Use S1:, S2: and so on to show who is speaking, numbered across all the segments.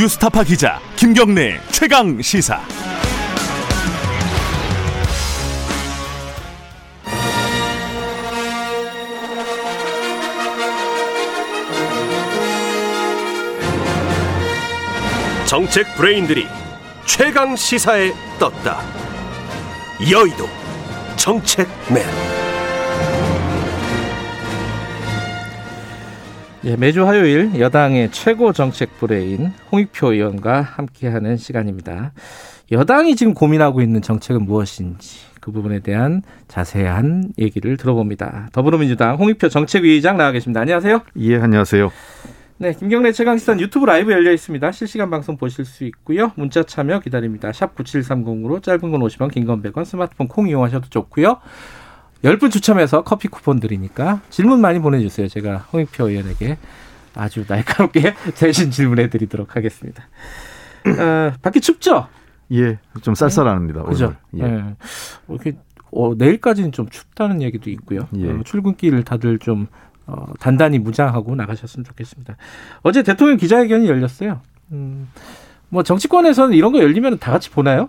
S1: 뉴스타파 기자 김경래 최강 시사.
S2: 정책 브레인들이 최강 시사에 떴다. 여의도 정책맨.
S3: 예, 매주 화요일 여당의 최고 정책 브레인 홍익표 의원과 함께하는 시간입니다. 여당이 지금 고민하고 있는 정책은 무엇인지 그 부분에 대한 자세한 얘기를 들어봅니다. 더불어민주당 홍익표 정책위의장 나와 계십니다. 안녕하세요.
S4: 예, 안녕하세요.
S3: 네, 김경래 최강시사 유튜브 라이브 열려 있습니다. 실시간 방송 보실 수 있고요. 문자 참여 기다립니다. 샵 9730으로 짧은 건 50원, 긴 건 100원, 스마트폰 콩 이용하셔도 좋고요. 10분 추첨해서 커피 쿠폰 드리니까 질문 많이 보내주세요. 제가 홍익표 의원에게 아주 날카롭게 대신 질문해 드리도록 하겠습니다. 어, 밖에 춥죠?
S4: 예, 좀 쌀쌀합니다.
S3: 그죠?
S4: 예.
S3: 예. 어, 이렇게 어, 내일까지는 좀 춥다는 얘기도 있고요.
S4: 예.
S3: 어, 출근길 다들 좀 어, 단단히 무장하고 나가셨으면 좋겠습니다. 어제 대통령 기자회견이 열렸어요. 음, 뭐 정치권에서는 이런 거 열리면 다 같이 보나요?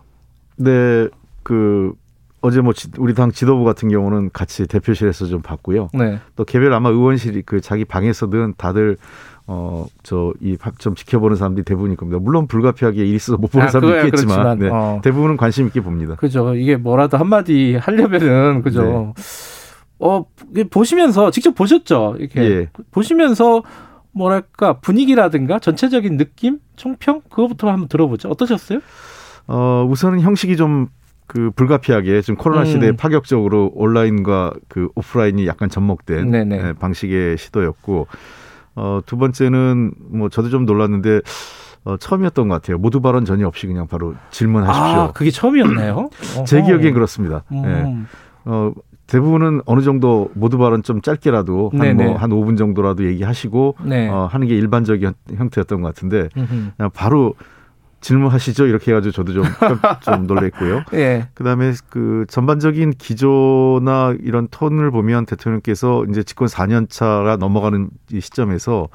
S4: 네, 그 어제 뭐 지- 우리 당 지도부 같은 경우는 같이 대표실에서 좀 봤고요.
S3: 네.
S4: 또 개별 아마 의원실이 그 자기 방에서든 다들 어 저 이 좀 지켜보는 사람들이 대부분일 겁니다. 물론 불가피하게 일 있어서 못 보는
S3: 아,
S4: 사람도 있겠지만 네,
S3: 어.
S4: 대부분은 관심 있게 봅니다.
S3: 그죠. 이게 뭐라도 한마디 하려면은, 그죠.
S4: 네.
S3: 어, 보시면서, 직접 보셨죠? 이렇게.
S4: 예.
S3: 보시면서, 뭐랄까, 분위기라든가 전체적인 느낌? 총평? 그거부터 한번 들어보죠. 어떠셨어요?
S4: 어 우선은 형식이 좀 그 불가피하게 지금 코로나
S3: 음.
S4: 시대에 파격적으로 온라인과 그 오프라인이 약간 접목된
S3: 네네.
S4: 예, 방식의 시도였고 어, 두 번째는 뭐 저도 좀 놀랐는데 어, 처음이었던 것 같아요. 모두 발언 전혀 없이 그냥 바로 질문하십시오.
S3: 아, 그게 처음이었나요?
S4: 제. 기억엔 그렇습니다. 예.
S3: 음.
S4: 어, 대부분은 어느 정도 모두 발언 좀 짧게라도 한
S3: 네네.
S4: 뭐한 5분 정도라도 얘기하시고
S3: 네.
S4: 어, 하는 게 일반적인 형태였던 것 같은데
S3: 음흠.
S4: 바로 질문하시죠 이렇게 해가지고 저도 좀, 좀 놀랬고요.
S3: 예.
S4: 그다음에 그 전반적인 기조나 이런 톤을 보면 대통령께서 이제 집권 4년 차가 넘어가는 이 시점에서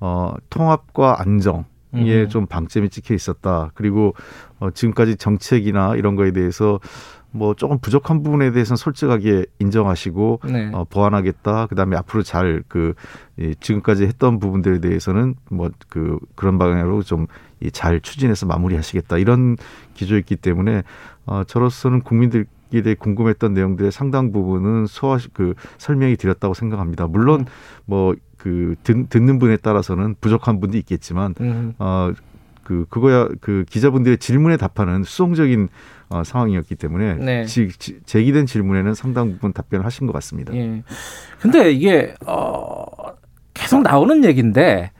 S4: 어 통합과 안정에
S3: 음.
S4: 좀 방점이 찍혀 있었다. 그리고 어 지금까지 정책이나 이런 거에 대해서 뭐 조금 부족한 부분에 대해서는 솔직하게 인정하시고
S3: 네.
S4: 어, 보완하겠다. 그다음에 앞으로 잘그 지금까지 했던 부분들에 대해서는 뭐 그 그런 방향으로 좀 잘 추진해서 마무리하시겠다. 이런 기조였기 때문에 어, 저로서는 국민들에 대해 궁금했던 내용들의 상당 부분은 소화 그 설명이 드렸다고 생각합니다. 물론 뭐그 듣는 분에 따라서는 부족한 분도 있겠지만
S3: 음.
S4: 어, 그 그거야 그 기자분들의 질문에 답하는 수동적인 어, 상황이었기 때문에
S3: 네.
S4: 지, 지- 제기된 질문에는 상당 부분 답변을 하신 것 같습니다.
S3: 예. 근데 이게 어 계속 나오는 얘기인데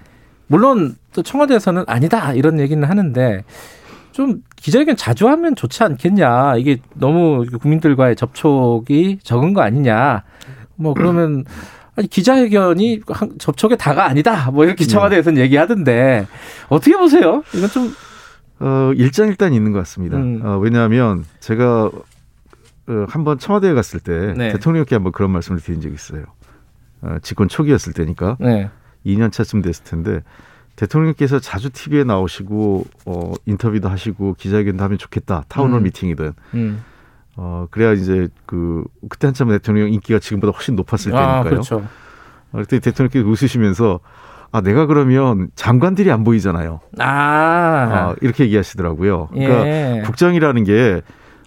S3: 물론 또 청와대에서는 아니다 이런 얘기는 하는데 좀 기자회견 자주 하면 좋지 않겠냐 이게 너무 국민들과의 접촉이 적은 거 아니냐 뭐 그러면 아니 기자회견이 한- 접촉의 다가 아니다 뭐 이렇게 청와대에서는 얘기하던데 어떻게 보세요? 이건 좀
S4: 어, 일장일단 있는 것 같습니다.
S3: 음.
S4: 어, 왜냐하면 제가 어, 한번 청와대에 갔을 때
S3: 네.
S4: 대통령께 한번 그런 말씀을 드린 적이 있어요. 어, 집권 초기였을 때니까
S3: 네.
S4: 2년 차쯤 됐을 텐데 대통령께서 자주 TV에 나오시고 어, 인터뷰도 하시고 기자회견도 하면 좋겠다. town hall
S3: 음.
S4: 미팅이든.
S3: 음.
S4: 어, 그래야 이제 그 그때 한참 대통령 인기가 지금보다 훨씬 높았을
S3: 아,
S4: 때니까요.
S3: 그렇죠.
S4: 어, 그때 대통령께서 웃으시면서 아 내가 그러면 장관들이 안 보이잖아요.
S3: 아,
S4: 아, 이렇게 얘기하시더라고요. 그러니까
S3: 예.
S4: 국정이라는 게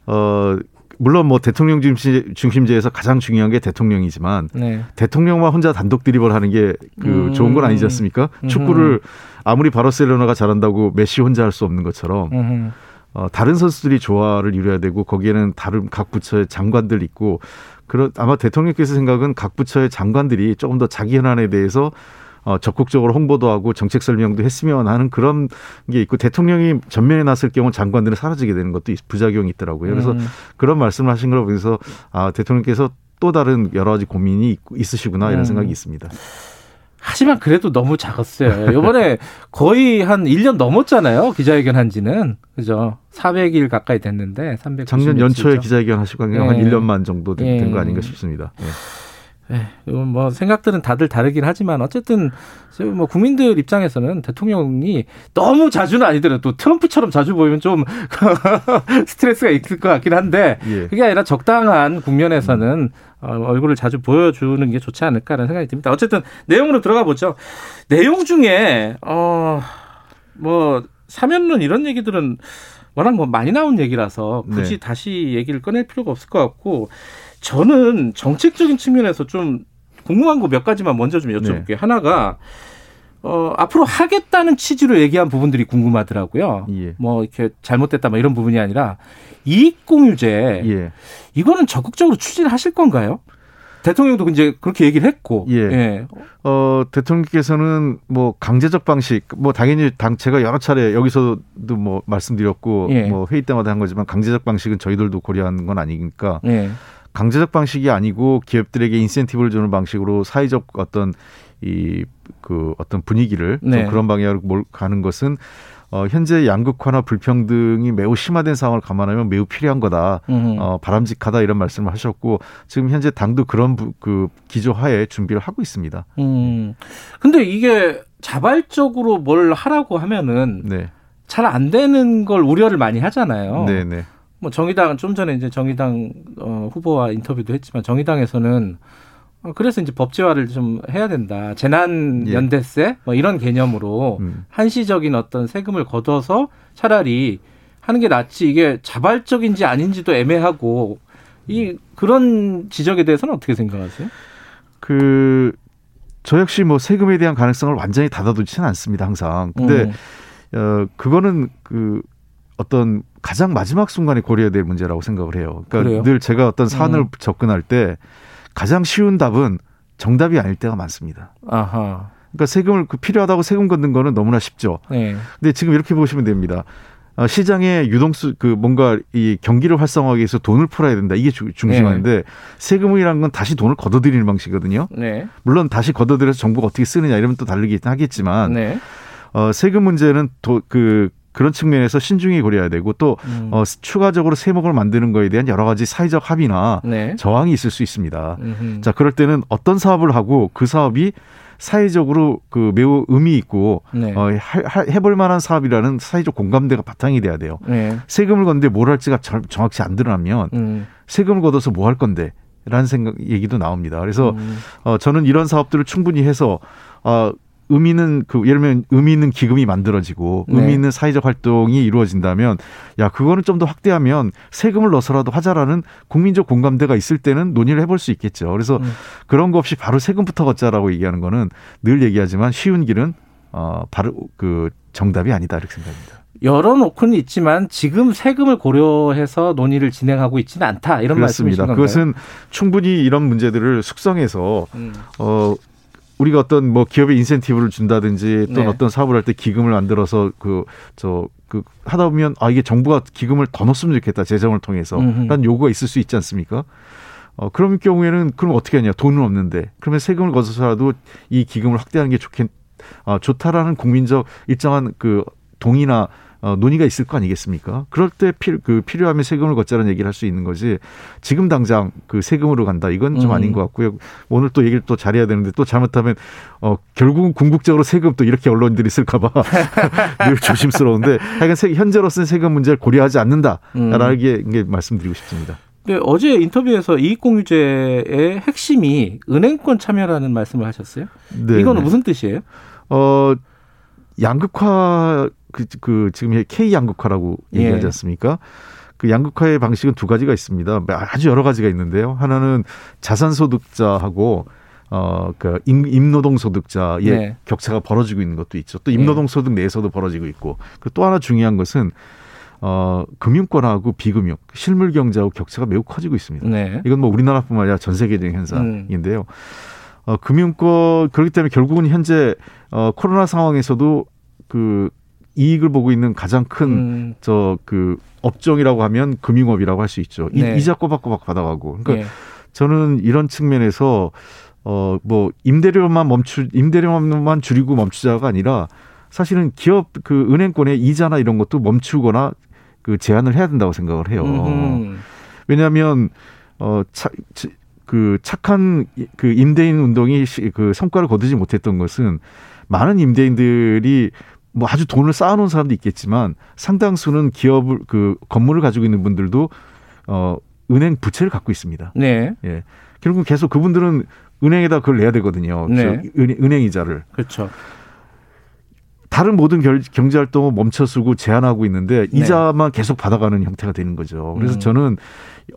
S4: 어, 물론 뭐 대통령 중심, 중심제 에서 가장 중요한 게 대통령이지만
S3: 네.
S4: 대통령만 혼자 단독 드리블 하는 게그
S3: 음.
S4: 좋은 건 아니지 않습니까?
S3: 음흠.
S4: 축구를 아무리 바르셀로나가 잘한다고 메시 혼자 할 수 없는 것처럼
S3: 음.
S4: 어, 다른 선수들이 조화를 이뤄야 되고 거기에는 다른 각 부처의 장관들 있고 그런 아마 대통령께서 생각은 각 부처의 장관들이 조금 더 자기 현안에 대해서 어, 적극적으로 홍보도 하고 정책 설명도 했으면 하는 그런 게 있고 대통령이 전면에 나설 경우 장관들은 사라지게 되는 것도 있- 부작용이 있더라고요. 그래서
S3: 음.
S4: 그런 말씀을 하신 걸 보면서 아 대통령께서 또 다른 여러 가지 고민이 있- 있으시구나 이런
S3: 음.
S4: 생각이 있습니다.
S3: 하지만 그래도 너무 작았어요. 이번에 거의 한 1년 넘었잖아요. 기자회견 한 지는. 그죠? 400일 가까이 됐는데 300
S4: 작년 연초에 기자회견 하시고 한
S3: 예.
S4: 1년 만 정도 된
S3: 예.
S4: 거 아닌가 싶습니다. 예.
S3: 네, 이건 뭐 생각들은 다들 다르긴 하지만 어쨌든 뭐 국민들 입장에서는 대통령이 너무 자주는 아니더라도 트럼프처럼 자주 보이면 좀 스트레스가 있을 것 같긴 한데 예. 그게 아니라 적당한 국면에서는 어, 얼굴을 자주 보여주는 게 좋지 않을까라는 생각이 듭니다. 어쨌든 내용으로 들어가 보죠. 내용 중에 어뭐 사면론 이런 얘기들은 워낙 뭐 많이 나온 얘기라서 굳이 네. 다시 얘기를 꺼낼 필요가 없을 것 같고 저는 정책적인 측면에서 좀 궁금한 거 몇 가지만 먼저 좀 여쭤볼게요. 네. 하나가 어, 앞으로 하겠다는 취지로 얘기한 부분들이 궁금하더라고요. 예. 뭐 이렇게 잘못됐다 뭐 이런 부분이 아니라 이익 공유제 예. 이거는 적극적으로 추진하실 건가요? 대통령도 이제 그렇게 얘기를 했고.
S4: 예. 예. 어, 대통령께서는 뭐 강제적 방식, 뭐 당연히 당 제가 여러 차례 여기서도 뭐 말씀드렸고 예. 뭐 회의 때마다 한 거지만 강제적 방식은 저희들도 고려하는 건 아니니까. 예. 강제적 방식이 아니고 기업들에게 인센티브를 주는 방식으로 사회적 어떤 이 그 어떤 분위기를 네. 그런 방향으로 몰 가는 것은 어, 현재 양극화나 불평등이 매우 심화된 상황을 감안하면 매우 필요한 거다. 어, 바람직하다 이런 말씀을 하셨고 지금 현재 당도 그런 부, 그 기조하에 준비를 하고 있습니다.
S3: 음. 근데 이게 자발적으로 뭘 하라고 하면은 네. 잘안 되는 걸 우려를 많이 하잖아요. 네, 네. 뭐 정의당은 좀 전에 이제 정의당 어, 후보와 인터뷰도 했지만 정의당에서는 어, 그래서 이제 법제화를 좀 해야 된다. 재난 예. 연대세 뭐 이런 개념으로 음. 한시적인 어떤 세금을 걷어서 차라리 하는 게 낫지 이게 자발적인지 아닌지도 애매하고 이 그런 지적에 대해서는 어떻게 생각하세요?
S4: 그 저 역시 뭐 세금에 대한 가능성을 완전히 닫아두지는 않습니다 항상. 근데 음. 어 그거는 그 어떤 가장 마지막 순간에 고려해야 될 문제라고 생각을 해요. 그러니까 그래요? 늘 제가 어떤 사안을 음. 접근할 때 가장 쉬운 답은 정답이 아닐 때가 많습니다. 아하. 그러니까 세금을 그 필요하다고 세금 걷는 거는 너무나 쉽죠. 네. 근데 지금 이렇게 보시면 됩니다. 어, 시장에 유동수 그 뭔가 이 경기를 활성화하기 위해서 돈을 풀어야 된다 이게 주, 중심인데 네. 세금이라는 건 다시 돈을 걷어들이는 방식이거든요. 네. 물론 다시 걷어들여서 정부가 어떻게 쓰느냐 이러면 또 다르긴 하겠지만 네. 어, 세금 문제는 도 그 그런 측면에서 신중히 고려해야 되고 또 음. 어, 추가적으로 세목을 만드는 거에 대한 여러 가지 사회적 합의나 네. 저항이 있을 수 있습니다. 음흠. 자 그럴 때는 어떤 사업을 하고 그 사업이 사회적으로 그 매우 의미 있고 네. 어, 하, 해볼 만한 사업이라는 사회적 공감대가 바탕이 돼야 돼요. 네. 세금을 걷는데 뭘 할지가 정확히 안 드러나면 음. 세금을 걷어서 뭐 할 건데? 라는 생각 얘기도 나옵니다. 그래서 음. 어, 저는 이런 사업들을 충분히 해서 어, 의미 있는 그 예를 들면 의미 있는 기금이 만들어지고 네. 의미 있는 사회적 활동이 이루어진다면 야 그거는 좀 더 확대하면 세금을 넣어서라도 하자라는 국민적 공감대가 있을 때는 논의를 해볼 수 있겠죠. 그래서 음. 그런 거 없이 바로 세금부터 걷자라고 얘기하는 거는 늘 얘기하지만 쉬운 길은 어 바로 그 정답이 아니다 이렇게 생각합니다.
S3: 열어놓고는 있지만 지금 세금을 고려해서 논의를 진행하고 있지는 않다 이런 말씀이십니다.
S4: 그것은 충분히 이런 문제들을 숙성해서 음. 어 우리가 어떤 뭐 기업에 인센티브를 준다든지 또는 네. 어떤 사업을 할 때 기금을 만들어서 그 저그 그 하다 보면 아 이게 정부가 기금을 더 넣었으면 좋겠다 재정을 통해서 라는 요구가 있을 수 있지 않습니까? 어 그런 경우에는 그럼 어떻게 하냐 돈은 없는데 그러면 세금을 걷어서라도 이 기금을 확대하는 게 좋겠 아 좋다라는 국민적 일정한 그 동의나 어, 논의가 있을 거 아니겠습니까? 그럴 때 필, 그 필요하면 세금을 걷자는 얘기를 할 수 있는 거지. 지금 당장 그 세금으로 간다. 이건 좀 음. 아닌 것 같고요. 오늘 또 얘기를 또 잘해야 되는데 또 잘못하면 어 결국은 궁극적으로 세금 또 이렇게 언론들이 쓸까봐 늘 조심스러운데 하여간 세, 현재로서는 세금 문제를 고려하지 않는다라는 음. 게 말씀드리고 싶습니다.
S3: 네, 어제 인터뷰에서 이익공유제의 핵심이 은행권 참여라는 말씀을 하셨어요. 네. 이거는 네. 무슨 뜻이에요? 어
S4: 양극화 그, 그 지금 K 양극화라고 얘기하지 예. 않습니까? 그 양극화의 방식은 두 가지가 있습니다. 아주 여러 가지가 있는데요. 하나는 자산 소득자하고 어, 그, 임노동 소득자의 네. 격차가 벌어지고 있는 것도 있죠. 또 임노동 소득 내에서도 벌어지고 있고. 그리고 또 하나 중요한 것은 어, 금융권하고 비금융, 실물 경제하고 격차가 매우 커지고 있습니다. 네. 이건 뭐 우리나라뿐만 아니라 전 세계적인 현상인데요. 음. 어, 금융권, 그렇기 때문에 결국은 현재 어, 코로나 상황에서도 그 이익을 보고 있는 가장 큰 저그 음. 업종이라고 하면 금융업이라고 할 수 있죠. 네. 이자 꼬박꼬박 받아가고. 그러니까 네. 저는 이런 측면에서 어 뭐 임대료만 멈추 임대료만 줄이고 멈추자가 아니라 사실은 기업 그 은행권의 이자나 이런 것도 멈추거나 그 제한을 해야 된다고 생각을 해요. 음. 왜냐하면 어 차, 그 착한 그 임대인 운동이 그 성과를 거두지 못했던 것은 많은 임대인들이 뭐 아주 돈을 쌓아놓은 사람도 있겠지만 상당수는 기업을 그 건물을 가지고 있는 분들도 어 은행 부채를 갖고 있습니다.
S3: 네.
S4: 예. 결국 계속 그분들은 은행에다 그걸 내야 되거든요.
S3: 네.
S4: 은행, 이자를.
S3: 그렇죠.
S4: 다른 모든 결, 경제 활동을 멈춰서고 제한하고 있는데
S3: 네.
S4: 이자만 계속 받아가는 형태가 되는 거죠. 그래서
S3: 음.
S4: 저는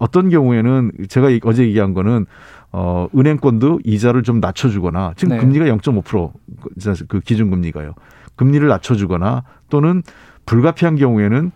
S4: 어떤 경우에는 제가 어제 얘기한 거는 어 은행권도 이자를 좀 낮춰주거나 지금
S3: 네.
S4: 금리가 0.5%그 기준금리가요. 금리를 낮춰주거나 또는 불가피한 경우에는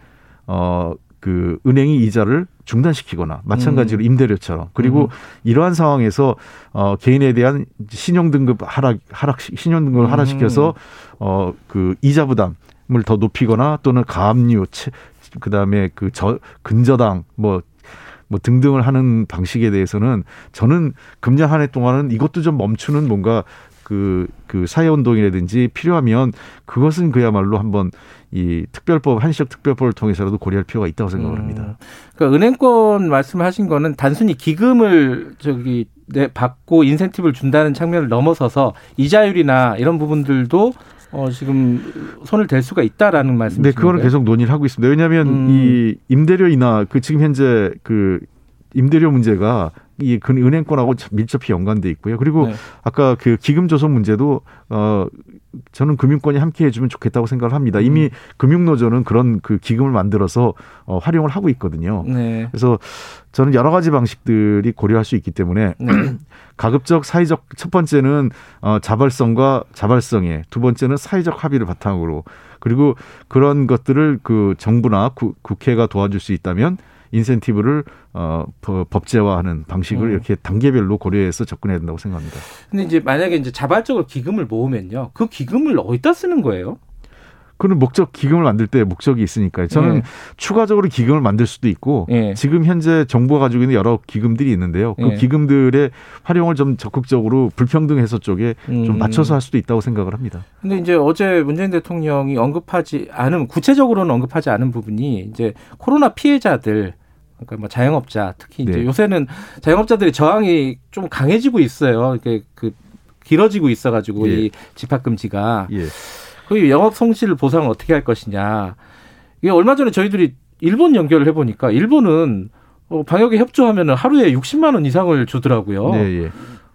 S4: 어 그 은행이 이자를 중단시키거나 마찬가지로 임대료처럼 그리고
S3: 음.
S4: 이러한 상황에서 어 개인에 대한 신용 등급 하락 하락 신용 등급을
S3: 음.
S4: 하락시켜서 어 그 이자 부담을 더 높이거나 또는 가압류 채- 그다음에 그 저 근저당 뭐뭐 등등을 하는 방식에 대해서는 저는 금년 한 해 동안은 이것도 좀 멈추는 뭔가 그, 그 사회운동이라든지 필요하면 그것은 그야말로 한번 이 특별법, 한시적 특별법을 통해서라도 고려할 필요가 있다고 생각을 합니다.
S3: 그러니까 은행권 말씀하신 거는 단순히 기금을 저기 내 받고 인센티브를 준다는 측면을 넘어서서 이자율이나 이런 부분들도 어 지금 손을 댈 수가 있다라는 말씀이신
S4: 네, 그거는? 계속 논의를 하고 있습니다. 왜냐하면
S3: 음.
S4: 이 임대료 인하 그 지금 현재 그 임대료 문제가 이그 은행권하고 밀접히 연관돼 있고요. 그리고
S3: 네.
S4: 아까 그 기금 조성 문제도 어 저는 금융권이 함께 해주면 좋겠다고 생각을 합니다.
S3: 음.
S4: 이미 금융노조는 그런 그 기금을 만들어서 어, 활용을 하고 있거든요.
S3: 네.
S4: 그래서 저는 여러 가지 방식들이 고려할 수 있기 때문에
S3: 네.
S4: 가급적 사회적 첫 번째는 어, 자발성과 자발성에 두 번째는 사회적 합의를 바탕으로 그리고 그런 것들을 그 정부나 구, 국회가 도와줄 수 있다면 인센티브를 어, 법- 법제화하는 방식을
S3: 음.
S4: 이렇게 단계별로 고려해서 접근해야 된다고 생각합니다.
S3: 근데 이제 만약에 이제 자발적으로 기금을 모으면요. 그 기금을 어디다 쓰는 거예요?
S4: 그런 목적 기금을 만들 때 목적이 있으니까요. 저는
S3: 예.
S4: 추가적으로 기금을 만들 수도 있고
S3: 예.
S4: 지금 현재 정부가 가지고 있는 여러 기금들이 있는데요. 그
S3: 예.
S4: 기금들의 활용을 좀 적극적으로 불평등 해소 쪽에
S3: 음.
S4: 좀 맞춰서 할 수도 있다고 생각을 합니다.
S3: 근데 이제 어제 문재인 대통령이 언급하지 않은 구체적으로는 언급하지 않은 부분이 이제 코로나 피해자들 그러니까 뭐 자영업자 특히 이제
S4: 네.
S3: 요새는 자영업자들의 저항이 좀 강해지고 있어요. 이게 그 길어지고 있어가지고
S4: 예.
S3: 이 집합 금지가
S4: 예.
S3: 그 영업 성실 보상을 어떻게 할 것이냐. 이게 얼마 전에 저희들이 일본 연결을 해보니까 일본은 어, 방역에 협조하면 하루에 60만 원 이상을 주더라고요.
S4: 네, 예.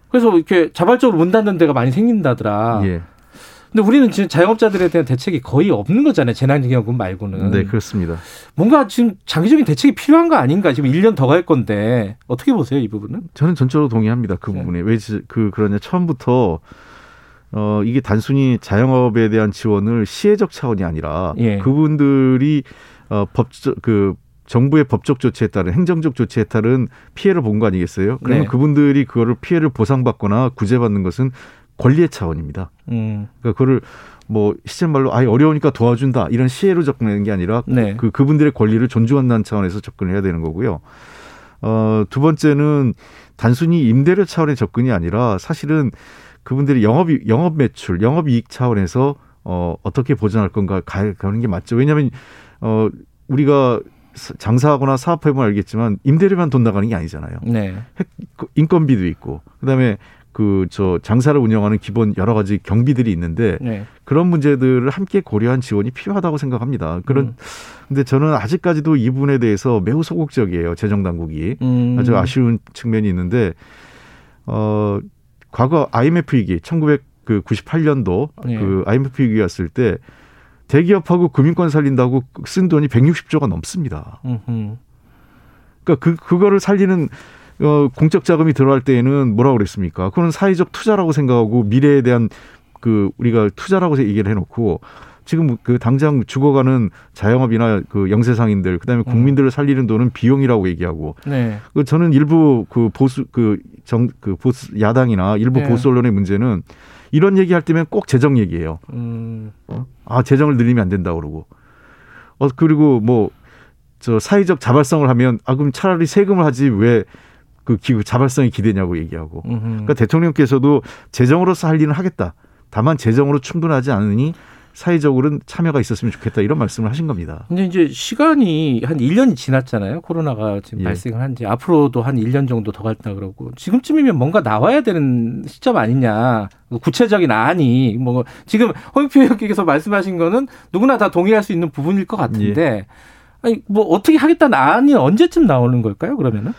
S3: 그래서 이렇게 자발적으로 문 닫는 데가 많이 생긴다더라.
S4: 예.
S3: 근데 우리는 지금 자영업자들에 대한 대책이 거의 없는 거잖아요. 재난기금금 말고는.
S4: 네, 그렇습니다.
S3: 뭔가 지금 장기적인 대책이 필요한 거 아닌가? 지금 1년 더 갈 건데 어떻게 보세요, 이 부분은?
S4: 저는 전적으로 동의합니다. 그
S3: 네.
S4: 부분에. 왜그 그러냐 처음부터 어 이게 단순히 자영업에 대한 지원을 시혜적 차원이 아니라
S3: 예.
S4: 그분들이 어 법적 그 정부의 법적 조치에 따른 행정적 조치에 따른 피해를 본 거 아니겠어요? 그러면
S3: 네.
S4: 그분들이 그거를 피해를 보상받거나 구제받는 것은 권리의 차원입니다.
S3: 음.
S4: 그러니까 그거를 뭐 시절 말로 아예 어려우니까 도와준다 이런 시혜로 접근하는 게 아니라
S3: 네.
S4: 그 그분들의 권리를 존중한다는 차원에서 접근을 해야 되는 거고요. 어, 두 번째는 단순히 임대료 차원의 접근이 아니라 사실은 그분들이 영업 영업 매출, 영업 이익 차원에서 어, 어떻게 보전할 건가 가- 가는 게 맞죠. 왜냐하면 어, 우리가 사- 장사하거나 사업해 보면 알겠지만 임대료만 돈 나가는 게 아니잖아요.
S3: 네.
S4: 핵- 그 인건비도 있고 그다음에 그 저 장사를 운영하는 기본 여러 가지 경비들이 있는데
S3: 네.
S4: 그런 문제들을 함께 고려한 지원이 필요하다고 생각합니다. 그런
S3: 음.
S4: 근데 저는 아직까지도 이 부분에 대해서 매우 소극적이에요. 재정 당국이
S3: 음.
S4: 아주 아쉬운 측면이 있는데 어 과거 IMF 위기 1998년도
S3: 네.
S4: 그 IMF 위기였을 때 대기업하고 금융권 살린다고 쓴 돈이 160조가 넘습니다.
S3: 음흠.
S4: 그러니까 그 그거를 살리는 어 공적 자금이 들어갈 때에는 뭐라고 그랬습니까? 그건 사회적 투자라고 생각하고 미래에 대한 그 우리가 투자라고 얘기를 해놓고 지금 그 당장 죽어가는 자영업이나 그 영세상인들 그다음에 국민들을 살리는 돈은 비용이라고 얘기하고
S3: 네.
S4: 그 저는 일부 그 보수 그정그 보수 야당이나 일부
S3: 네.
S4: 보수 언론의 문제는 이런 얘기할 때면 꼭 재정 얘기예요.
S3: 음.
S4: 아 재정을 늘리면 안 된다 그러고 어 그리고 뭐 저 사회적 자발성을 하면 아 그럼 차라리 세금을 하지 왜그 기구 자발성이 기대냐고 얘기하고
S3: 음흠.
S4: 그러니까 대통령께서도 재정으로서 할 일은 하겠다 다만 재정으로 충분하지 않으니 사회적으로는 참여가 있었으면 좋겠다 이런 말씀을 하신 겁니다.
S3: 근데 이제 시간이 한 1년이 지났잖아요. 코로나가 지금
S4: 예.
S3: 발생을 한 지 앞으로도 한 1년 정도 더 갈다 그러고 지금쯤이면 뭔가 나와야 되는 시점 아니냐. 구체적인 안이 뭐 지금 홍익표 의원께서 말씀하신 거는 누구나 다 동의할 수 있는 부분일 것 같은데 아니 뭐 어떻게 하겠다는 안이 언제쯤 나오는 걸까요? 그러면은?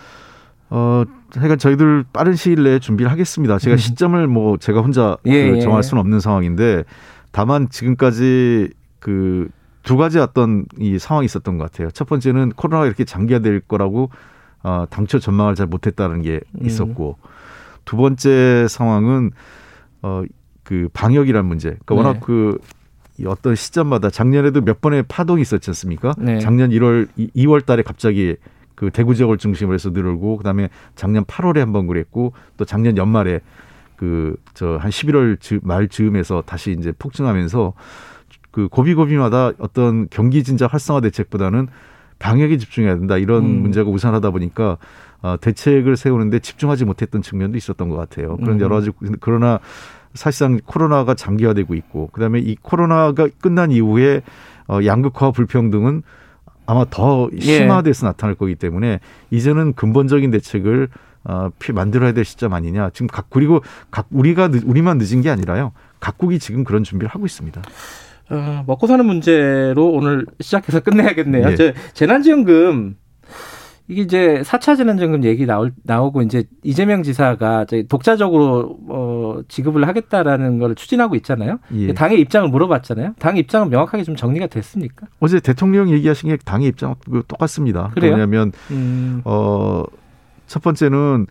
S4: 어, 하여간 저희들 빠른 시일 내에 준비를 하겠습니다. 제가 시점을 뭐 제가 혼자
S3: 음. 예,
S4: 그
S3: 예.
S4: 정할 수는 없는 상황인데 다만 지금까지 그 두 가지 어떤 이 상황이 있었던 것 같아요. 첫 번째는 코로나가 이렇게 장기화될 거라고 어, 당초 전망을 잘 못했다는 게
S3: 음.
S4: 있었고 두 번째 상황은 어, 그 방역이라는 문제. 그러니까 워낙
S3: 네.
S4: 그이 어떤 시점마다 작년에도 몇 번의 파동이 있었지 않습니까?
S3: 네.
S4: 작년 1월, 2월 달에 갑자기 그 대구 지역을 중심으로 해서 늘고 그다음에 작년 8월에 한 번 그랬고 또 작년 연말에 그 저 한 11월 즈- 말 즈음에서 다시 이제 폭증하면서 그 고비고비마다 어떤 경기 진작 활성화 대책보다는 방역에 집중해야 된다 이런
S3: 음.
S4: 문제가 우선하다 보니까 어, 대책을 세우는데 집중하지 못했던 측면도 있었던 것 같아요. 그런
S3: 음.
S4: 여러 가지 그러나 사실상 코로나가 장기화되고 있고 그다음에 이 코로나가 끝난 이후에 어, 양극화 불평등은 아마 더
S3: 예.
S4: 심화돼서 나타날 거기 때문에 이제는 근본적인 대책을 어, 피 만들어야 될 시점 아니냐. 지금 각 그리고 각 우리가 늦- 우리만 늦은 게 아니라요. 각국이 지금 그런 준비를 하고 있습니다.
S3: 어, 먹고 사는 문제로 오늘 시작해서 끝내야겠네요.
S4: 예.
S3: 제 재난지원금 이게 이제 4차 재난지원금 얘기 나올, 나오고 이제 이재명 지사가 독자적으로 어, 지급을 하겠다라는 걸 추진하고 있잖아요.
S4: 예.
S3: 당의 입장을 물어봤잖아요. 당의 입장은 명확하게 좀 정리가 됐습니까?
S4: 어제 대통령 얘기하신 게 당의 입장 똑같습니다.
S3: 그래요?
S4: 왜냐하면
S3: 음,
S4: 어, 첫 번째는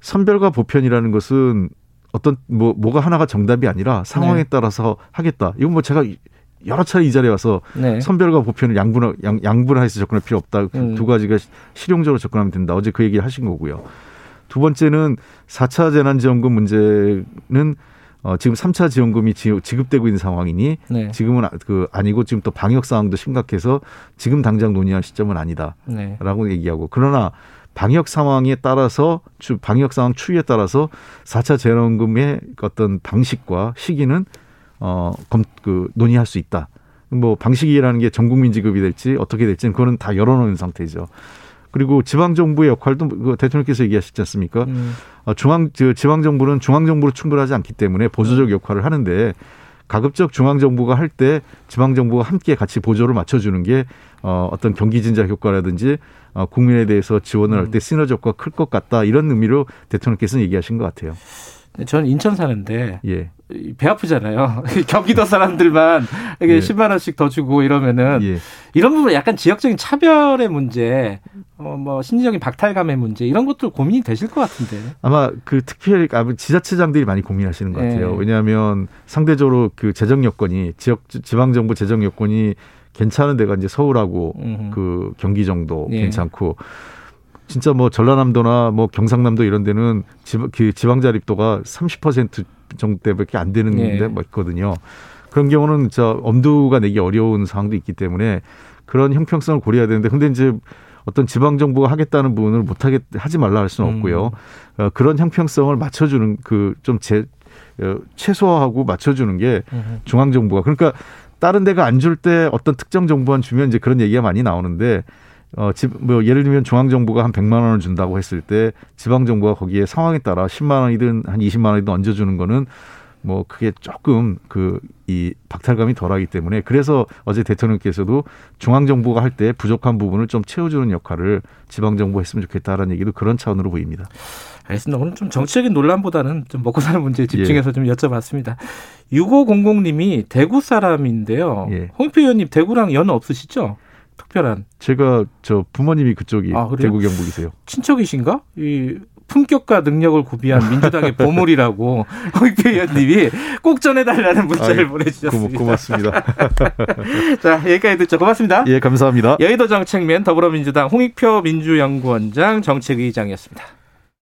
S4: 선별과 보편이라는 것은 어떤 뭐 뭐가 하나가 정답이 아니라 상황에
S3: 네.
S4: 따라서 하겠다. 이건 뭐 제가 여러 차례 이 자리에 와서
S3: 네.
S4: 선별과 보편을 양분 양, 양분화해서 접근할 필요 없다. 그
S3: 음.
S4: 두 가지가 시- 실용적으로 접근하면 된다. 어제 그 얘기를 하신 거고요. 두 번째는 4차 재난지원금 문제는 어, 지금 3차 지원금이 지- 지급되고 있는 상황이니
S3: 네.
S4: 지금은 아- 그 아니고 지금 또 방역 상황도 심각해서 지금 당장 논의할 시점은 아니다.
S3: 네.
S4: 라고 얘기하고 그러나 방역 상황에 따라서 추- 방역 상황 추이에 따라서 4차 재난금의 어떤 방식과 시기는 어, 검, 그, 논의할 수 있다. 뭐, 방식이라는 게 전 국민 지급이 될지 어떻게 될지는 그거는 다 열어놓은 상태죠. 그리고 지방 정부의 역할도 그 대통령께서 얘기하셨지 않습니까?
S3: 음,
S4: 어, 중앙, 저 지방 정부는 중앙 정부로 충분하지 않기 때문에 보조적 역할을 하는데 가급적 중앙정부가 할 때 지방정부가 함께 같이 보조를 맞춰주는 게 어, 어떤 경기 진작 효과라든지 어, 국민에 대해서 지원을 할 때 시너지 효과가 클 것 같다 이런 의미로 대통령께서는 얘기하신 것 같아요.
S3: 저는 인천 사는데
S4: 예.
S3: 이배 아프잖아요. 경기도 사람들만 이게
S4: 예.
S3: 10만 원씩 더 주고 이러면은
S4: 예.
S3: 이런 부분 약간 지역적인 차별의 문제, 어, 뭐 심리적인 박탈감의 문제 이런 것들 고민이 되실 것 같은데.
S4: 아마 그 특히 아마 지자체장들이 많이 고민하시는 것 같아요.
S3: 네.
S4: 왜냐하면 상대적으로 그 재정 여건이 지역 지방 정부 재정 여건이 괜찮은 데가 이제 서울하고
S3: 음.
S4: 그 경기 정도
S3: 예.
S4: 괜찮고 진짜 뭐 전라남도나 뭐 경상남도 이런 데는 지방, 그 지방 자립도가 30% 정도밖에 안 되는
S3: 예.
S4: 데뭐 있거든요. 그런 경우는 저 엄두가 내기 어려운 상황도 있기 때문에 그런 형평성을 고려해야 되는데 근데 이제 어떤 지방 정부가 하겠다는 부분을 못 하겠 하지 말라 할 수는
S3: 음.
S4: 없고요. 어, 그런 형평성을 맞춰주는 그좀제 어, 최소화하고 맞춰주는 게
S3: 음.
S4: 중앙 정부가 그러니까 다른 데가 안 줄 때 어떤 특정 정부만 주면 이제 그런 얘기가 많이 나오는데 어, 집, 뭐, 예를 들면 중앙정부가 한 100만 원을 준다고 했을 때 지방정부가 거기에 상황에 따라 10만 원이든 한 20만 원이든 얹어주는 거는 뭐, 그게 조금 그, 이 박탈감이 덜 하기 때문에 그래서 어제 대통령께서도 중앙 정부가 할 때 부족한 부분을 좀 채워주는 역할을 지방 정부가 했으면 좋겠다라는 얘기도 그런 차원으로 보입니다.
S3: 알겠습니다. 오늘 좀 정치적인 논란보다는 좀 먹고 사는 문제에
S4: 예.
S3: 집중해서 좀 여쭤봤습니다. 6500님이 대구 사람인데요.
S4: 예.
S3: 홍표 의원님 대구랑 연 없으시죠? 특별한
S4: 제가 저 부모님이 그쪽이
S3: 아?
S4: 대구 경북이세요.
S3: 친척이신가? 이 품격과 능력을 구비한 민주당의 보물이라고 홍표 의원님이 꼭 전해달라는 문자를
S4: 아유,
S3: 보내주셨습니다.
S4: 고, 고맙습니다.
S3: 자 여기까지 듣죠. 고맙습니다.
S4: 예, 감사합니다.
S3: 여의도 정책면 더불어민주당 홍익표 민주연구원장 정책의장이었습니다.